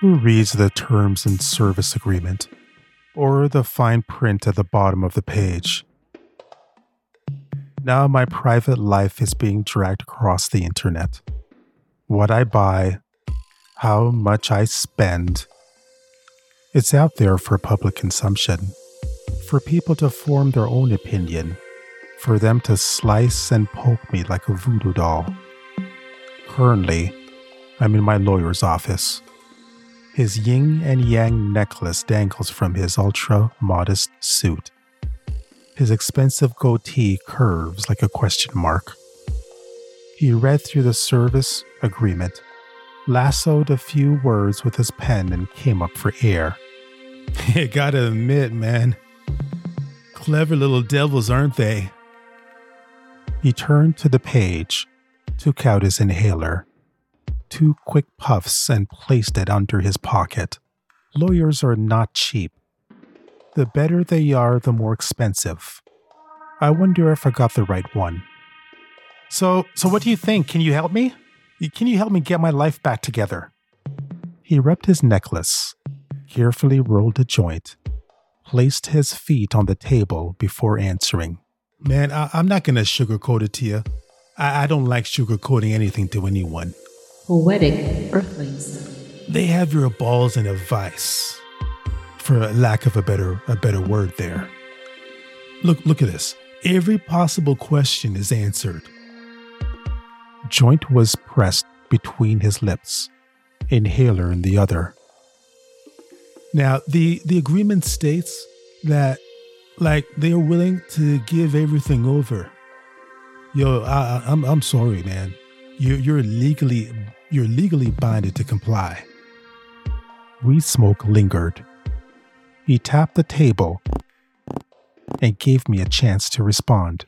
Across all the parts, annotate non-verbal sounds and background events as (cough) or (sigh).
Who reads the terms and service agreement or the fine print at the bottom of the page? Now my private life is being dragged across the internet. What I buy, how much I spend, it's out there for public consumption, for people to form their own opinion, for them to slice and poke me like a voodoo doll. Currently, I'm in my lawyer's office. His yin and yang necklace dangles from his ultra modest suit. His expensive goatee curves like a question mark. He read through the service agreement, lassoed a few words with his pen, and came up for air. (laughs) You gotta admit, man. Clever little devils, aren't they? He turned to the page, took out his inhaler, two quick puffs, and placed it under his pocket. Lawyers are not cheap. The better they are, the more expensive. I wonder if I got the right one. So, so what do you think? Can you help me? Can you help me get my life back together? He rubbed his necklace, carefully rolled a joint, placed his feet on the table before answering. Man, I, am not gonna sugarcoat it to you. I, I don't like sugarcoating anything to anyone. Poetic Earthlings. They have your balls in a vice, for lack of a better a better word there. Look, look at this. Every possible question is answered. Joint was pressed between his lips, inhaler in the other. Now, the, the agreement states that, like, they are willing to give everything over. Yo, I, I'm, I'm sorry, man. You, you're legally, you're legally binded to comply. Weed smoke lingered. He tapped the table and gave me a chance to respond.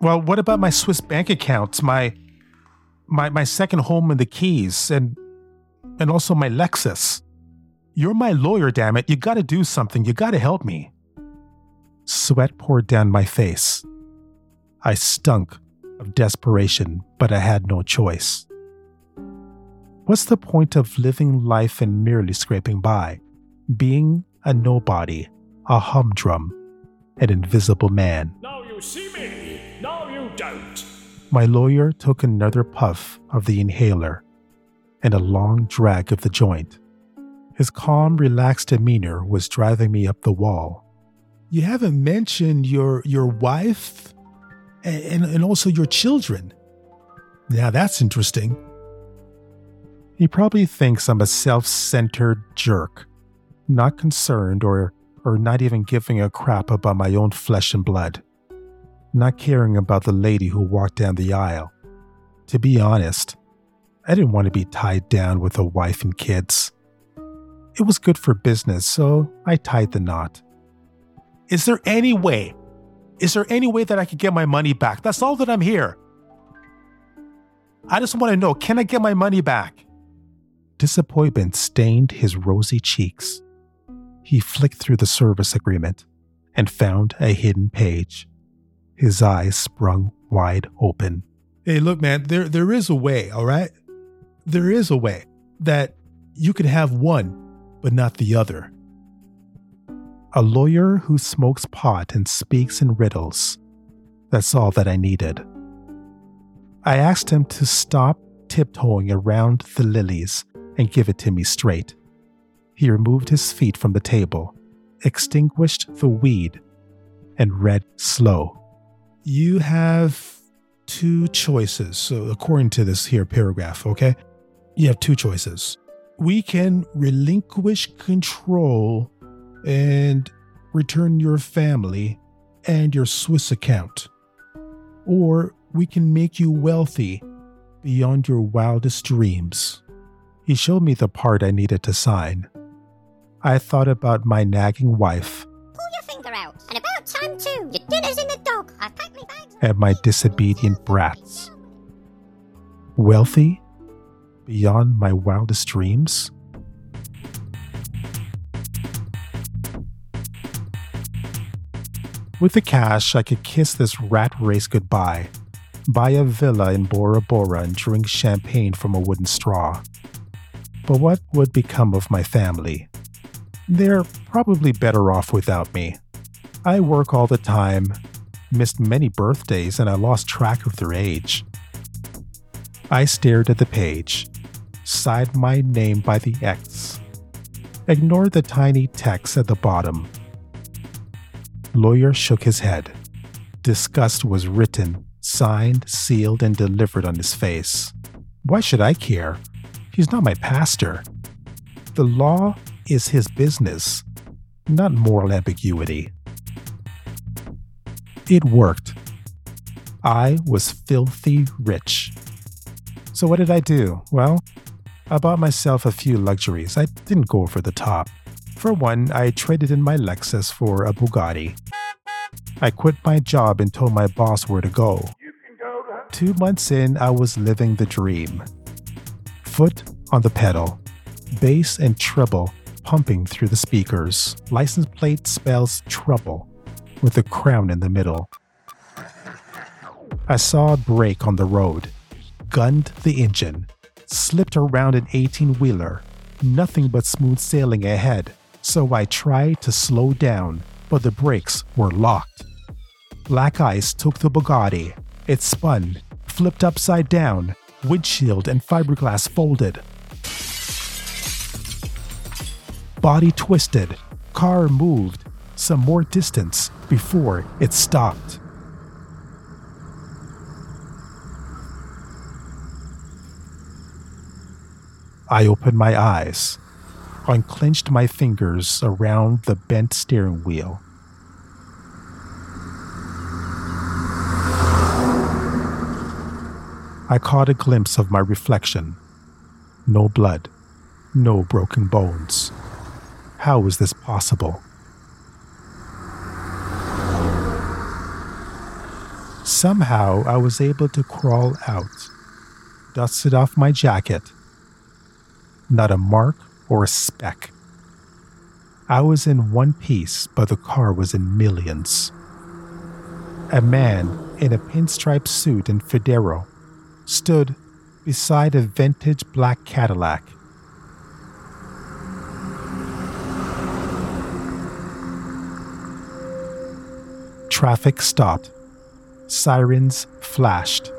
Well, what about my Swiss bank accounts, my my my second home in the keys, and and also my Lexus? You're my lawyer, damn it. You gotta do something. You gotta help me. Sweat poured down my face. I stunk of desperation, but I had no choice. What's the point of living life and merely scraping by? Being a nobody, a humdrum, an invisible man. Now you see me, now you don't. My lawyer took another puff of the inhaler and a long drag of the joint. His calm, relaxed demeanor was driving me up the wall. You haven't mentioned your your wife and, and, also your children. Now that's interesting. He probably thinks I'm a self centered jerk, not concerned or, or not even giving a crap about my own flesh and blood, not caring about the lady who walked down the aisle. To be honest, I didn't want to be tied down with a wife and kids. It was good for business, so I tied the knot. Is there any way? Is there any way that I could get my money back? That's all that I'm here. I just want to know can I get my money back? Disappointment stained his rosy cheeks. He flicked through the service agreement and found a hidden page. His eyes sprung wide open. Hey, look, man, there, there is a way, all right? There is a way that you could have one, but not the other. A lawyer who smokes pot and speaks in riddles. That's all that I needed. I asked him to stop tiptoeing around the lilies and give it to me straight. He removed his feet from the table, extinguished the weed, and read slow. You have two choices. So, according to this here paragraph, okay? You have two choices. We can relinquish control and return your family and your Swiss account. Or we can make you wealthy beyond your wildest dreams. He showed me the part I needed to sign. I thought about my nagging wife. Pull your finger out. And about time too. Your dinner's in the dog. I've packed my bags. And my disobedient brats. Wealthy? Beyond my wildest dreams? With the cash, I could kiss this rat race goodbye. buy a villa in Bora Bora and drink champagne from a wooden straw. But what would become of my family? They're probably better off without me. I work all the time, missed many birthdays, and I lost track of their age. I stared at the page, signed my name by the X, ignored the tiny text at the bottom. Lawyer shook his head. Disgust was written, signed, sealed, and delivered on his face. Why should I care? He's not my pastor. The law is his business, not moral ambiguity. It worked. I was filthy rich. So, what did I do? Well, I bought myself a few luxuries. I didn't go over the top. For one, I traded in my Lexus for a Bugatti. I quit my job and told my boss where to go. Two months in, I was living the dream. Foot on the pedal, bass and treble pumping through the speakers. License plate spells trouble, with a crown in the middle. I saw a brake on the road, gunned the engine, slipped around an 18 wheeler, nothing but smooth sailing ahead, so I tried to slow down, but the brakes were locked. Black ice took the Bugatti. It spun, flipped upside down, windshield and fiberglass folded, body twisted, car moved some more distance before it stopped. I opened my eyes, unclenched my fingers around the bent steering wheel. I caught a glimpse of my reflection. No blood, no broken bones. How was this possible? Somehow I was able to crawl out, dusted off my jacket. Not a mark or a speck. I was in one piece, but the car was in millions. A man in a pinstripe suit and fedora stood beside a vintage black Cadillac Traffic stopped. Sirens flashed.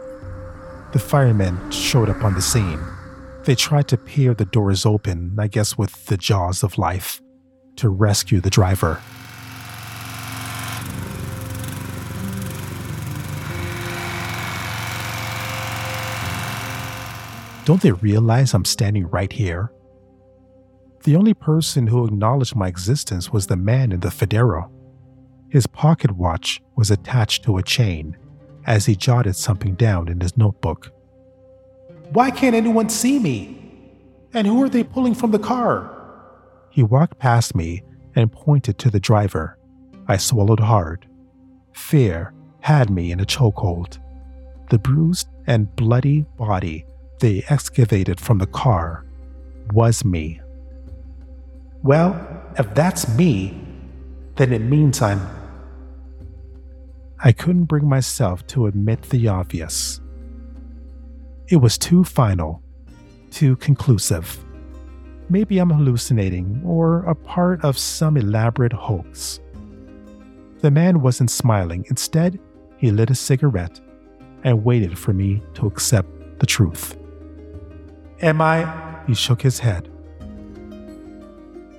The firemen showed up on the scene. They tried to peer the doors open, I guess with the jaws of life, to rescue the driver. Don't they realize I'm standing right here? The only person who acknowledged my existence was the man in the fedora. His pocket watch was attached to a chain as he jotted something down in his notebook. Why can't anyone see me? And who are they pulling from the car? He walked past me and pointed to the driver. I swallowed hard. Fear had me in a chokehold. The bruised and bloody body they excavated from the car was me. Well, if that's me, then it means I'm I couldn't bring myself to admit the obvious. It was too final, too conclusive. Maybe I'm hallucinating or a part of some elaborate hoax. The man wasn't smiling. Instead, he lit a cigarette and waited for me to accept the truth. Am I? He shook his head.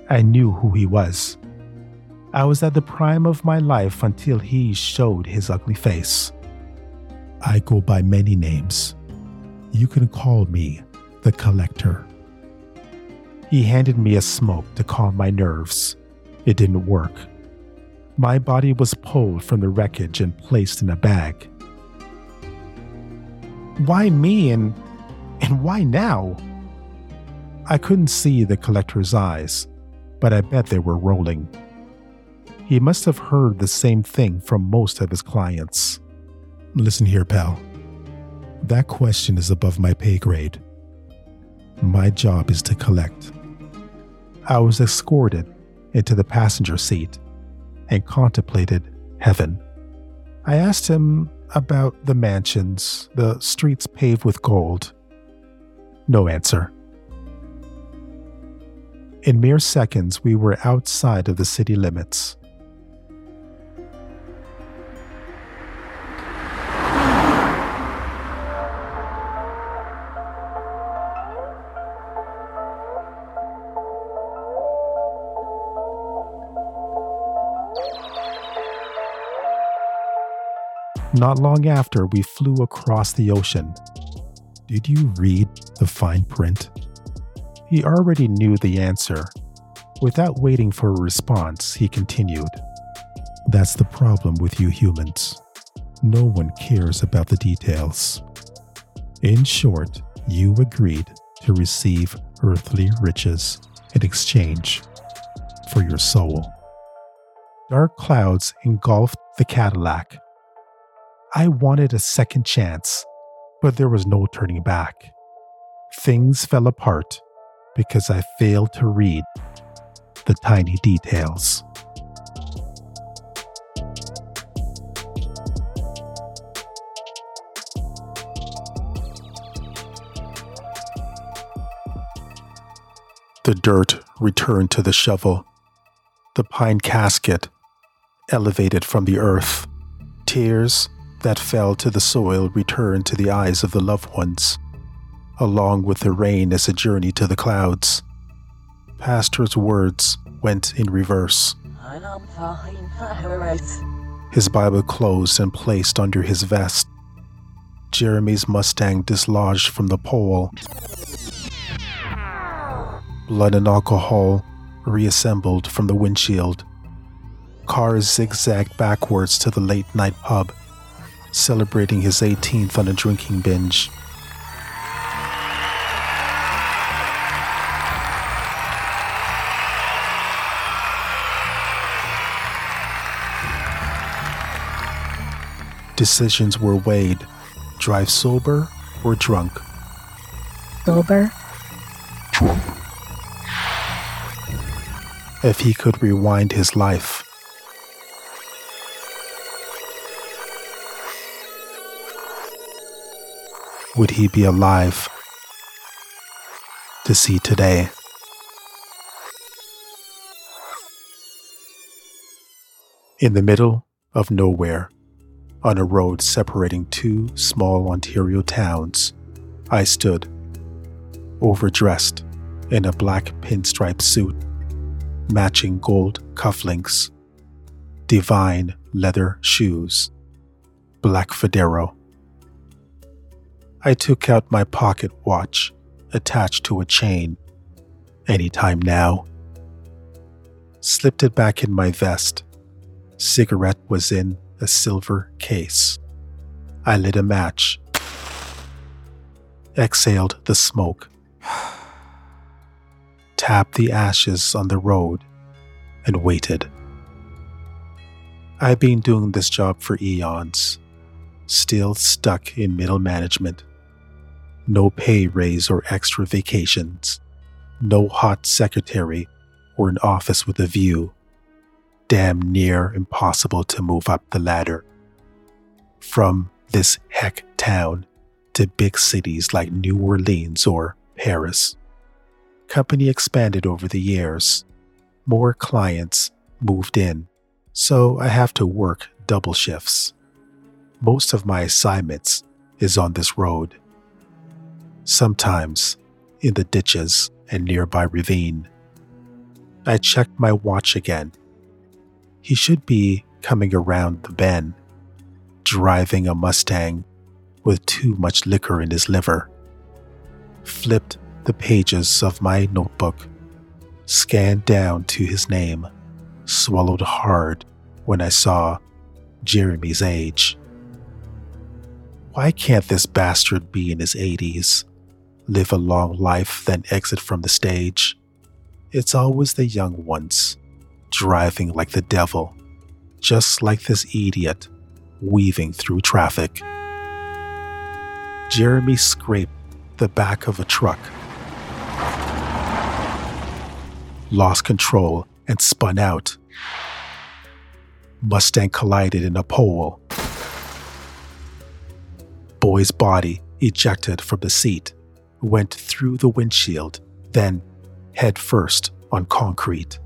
I knew who he was. I was at the prime of my life until he showed his ugly face. I go by many names. You can call me the Collector. He handed me a smoke to calm my nerves. It didn't work. My body was pulled from the wreckage and placed in a bag. Why me and and why now? I couldn't see the collector's eyes, but I bet they were rolling. He must have heard the same thing from most of his clients. Listen here, pal. That question is above my pay grade. My job is to collect. I was escorted into the passenger seat and contemplated heaven. I asked him about the mansions, the streets paved with gold. No answer. In mere seconds, we were outside of the city limits. Not long after, we flew across the ocean. Did you read the fine print? He already knew the answer. Without waiting for a response, he continued That's the problem with you humans. No one cares about the details. In short, you agreed to receive earthly riches in exchange for your soul. Dark clouds engulfed the Cadillac I wanted a second chance, but there was no turning back. Things fell apart because I failed to read the tiny details. The dirt returned to the shovel. The pine casket elevated from the earth. Tears that fell to the soil returned to the eyes of the loved ones, along with the rain as a journey to the clouds. Pastor's words went in reverse. His Bible closed and placed under his vest. Jeremy's Mustang dislodged from the pole. Blood and alcohol reassembled from the windshield. Cars zigzagged backwards to the late night pub celebrating his 18th on a drinking binge. Decisions were weighed drive sober or drunk. Sober? If he could rewind his life, would he be alive to see today? In the middle of nowhere, on a road separating two small Ontario towns, I stood, overdressed in a black pinstripe suit, matching gold cufflinks, divine leather shoes, black fedora I took out my pocket watch attached to a chain. Any time now. Slipped it back in my vest. Cigarette was in a silver case. I lit a match. Exhaled the smoke. (sighs) Tapped the ashes on the road and waited. I've been doing this job for eons, still stuck in middle management no pay raise or extra vacations, no hot secretary or an office with a view. Damn near impossible to move up the ladder. From this heck town to big cities like New Orleans or Paris. Company expanded over the years. More clients moved in, so I have to work double shifts. Most of my assignments is on this road sometimes in the ditches and nearby ravine. I checked my watch again. He should be coming around the bend, driving a Mustang with too much liquor in his liver. Flipped the pages of my notebook, scanned down to his name, swallowed hard when I saw Jeremy's age. Why can't this bastard be in his 80s? Live a long life, then exit from the stage. It's always the young ones, driving like the devil, just like this idiot, weaving through traffic. Jeremy scraped the back of a truck, lost control, and spun out. Mustang collided in a pole. boy's body ejected from the seat, went through the windshield, then head first on concrete.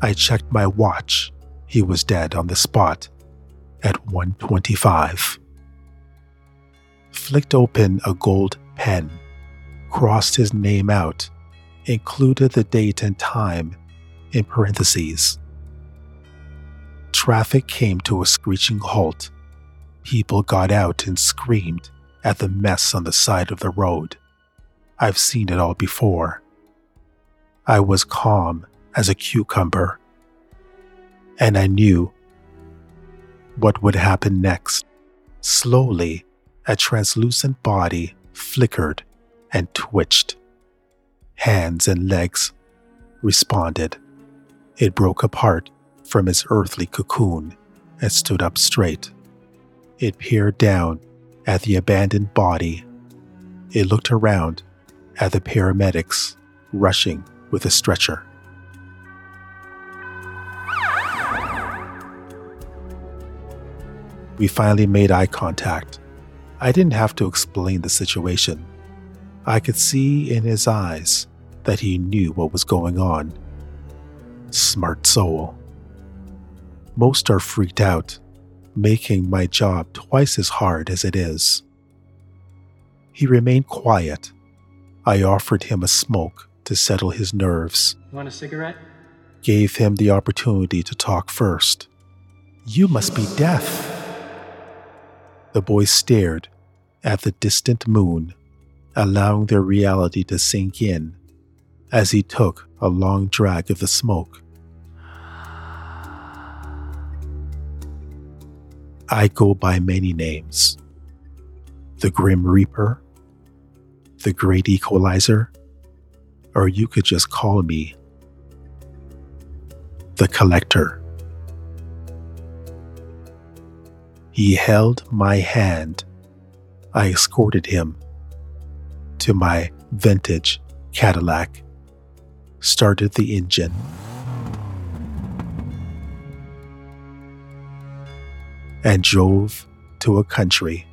I checked my watch. He was dead on the spot at 125. Flicked open a gold pen, crossed his name out, included the date and time in parentheses. Traffic came to a screeching halt. People got out and screamed at the mess on the side of the road. I've seen it all before. I was calm as a cucumber. And I knew what would happen next. Slowly, a translucent body flickered and twitched. Hands and legs responded. It broke apart from its earthly cocoon and stood up straight. It peered down at the abandoned body. It looked around at the paramedics rushing with a stretcher. We finally made eye contact. I didn't have to explain the situation. I could see in his eyes that he knew what was going on. Smart soul. Most are freaked out, making my job twice as hard as it is. He remained quiet. I offered him a smoke to settle his nerves. You want a cigarette? Gave him the opportunity to talk first. You must be deaf. The boy stared at the distant moon, allowing their reality to sink in as he took a long drag of the smoke. I go by many names the Grim Reaper, the Great Equalizer, or you could just call me the Collector. He held my hand. I escorted him to my vintage Cadillac, started the engine. And drove to a country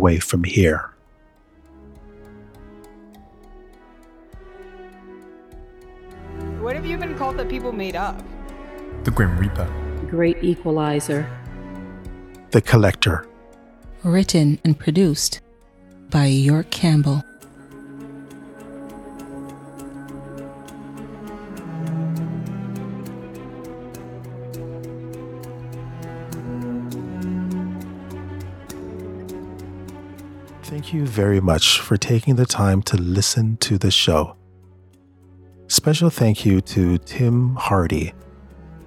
away from here. What have you been called that people made up? The Grim Reaper. The Great Equalizer. The Collector. Written and produced by York Campbell. Thank you very much for taking the time to listen to the show. Special thank you to Tim Hardy,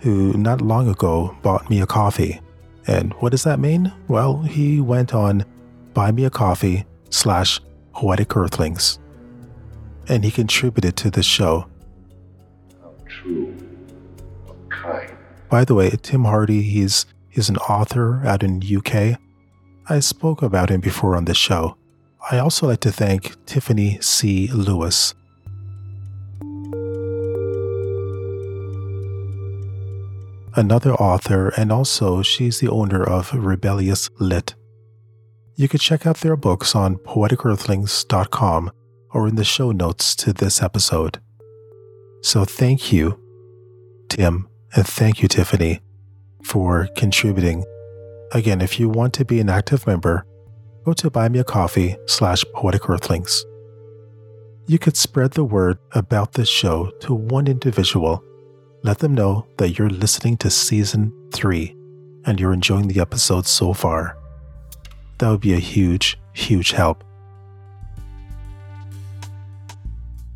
who not long ago bought me a coffee. And what does that mean? Well, he went on Buy Me a Coffee slash Poetic Earthlings, and he contributed to the show. How true, how kind. By the way, Tim Hardy, he's he's an author out in UK. I spoke about him before on the show. I also like to thank Tiffany C. Lewis. Another author, and also she's the owner of Rebellious Lit. You can check out their books on poeticearthlings.com or in the show notes to this episode. So thank you, Tim, and thank you, Tiffany, for contributing. Again, if you want to be an active member, go to buymeacoffee slash poetic earthlings. You could spread the word about this show to one individual. Let them know that you're listening to season three and you're enjoying the episodes so far. That would be a huge, huge help.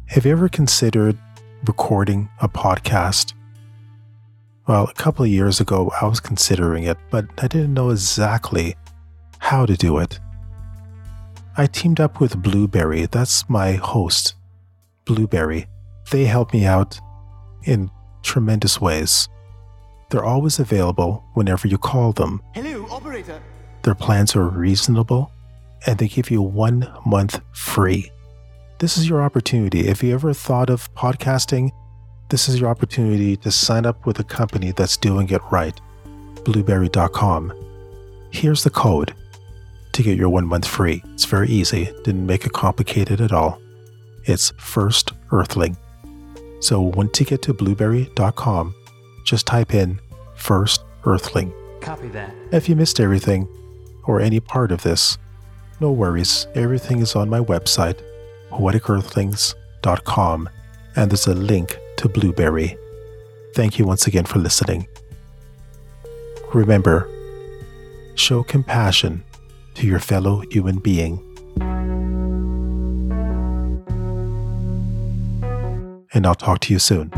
Have you ever considered recording a podcast? Well, a couple of years ago, I was considering it, but I didn't know exactly how to do it. I teamed up with Blubrry, that's my host, Blubrry. They help me out in tremendous ways. They're always available whenever you call them. Hello, operator. Their plans are reasonable and they give you one month free. This is your opportunity. If you ever thought of podcasting, this is your opportunity to sign up with a company that's doing it right. Blubrry.com. Here's the code to get your one month free. It's very easy, didn't make it complicated at all. It's First Earthling. So once you get to blubrry.com, just type in First Earthling. Copy that. If you missed everything or any part of this, no worries. Everything is on my website, poeticearthlings.com, and there's a link to Blubrry. Thank you once again for listening. Remember, show compassion to your fellow human being. And I'll talk to you soon.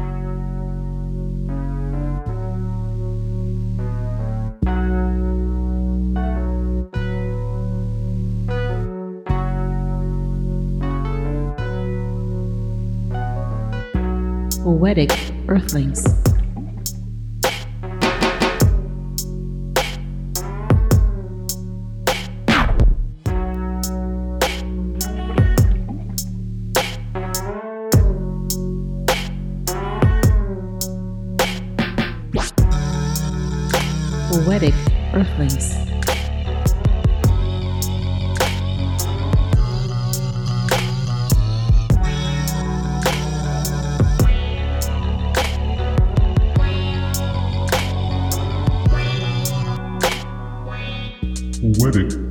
Poetic Earthlings. Poetic Earthlings. Poetic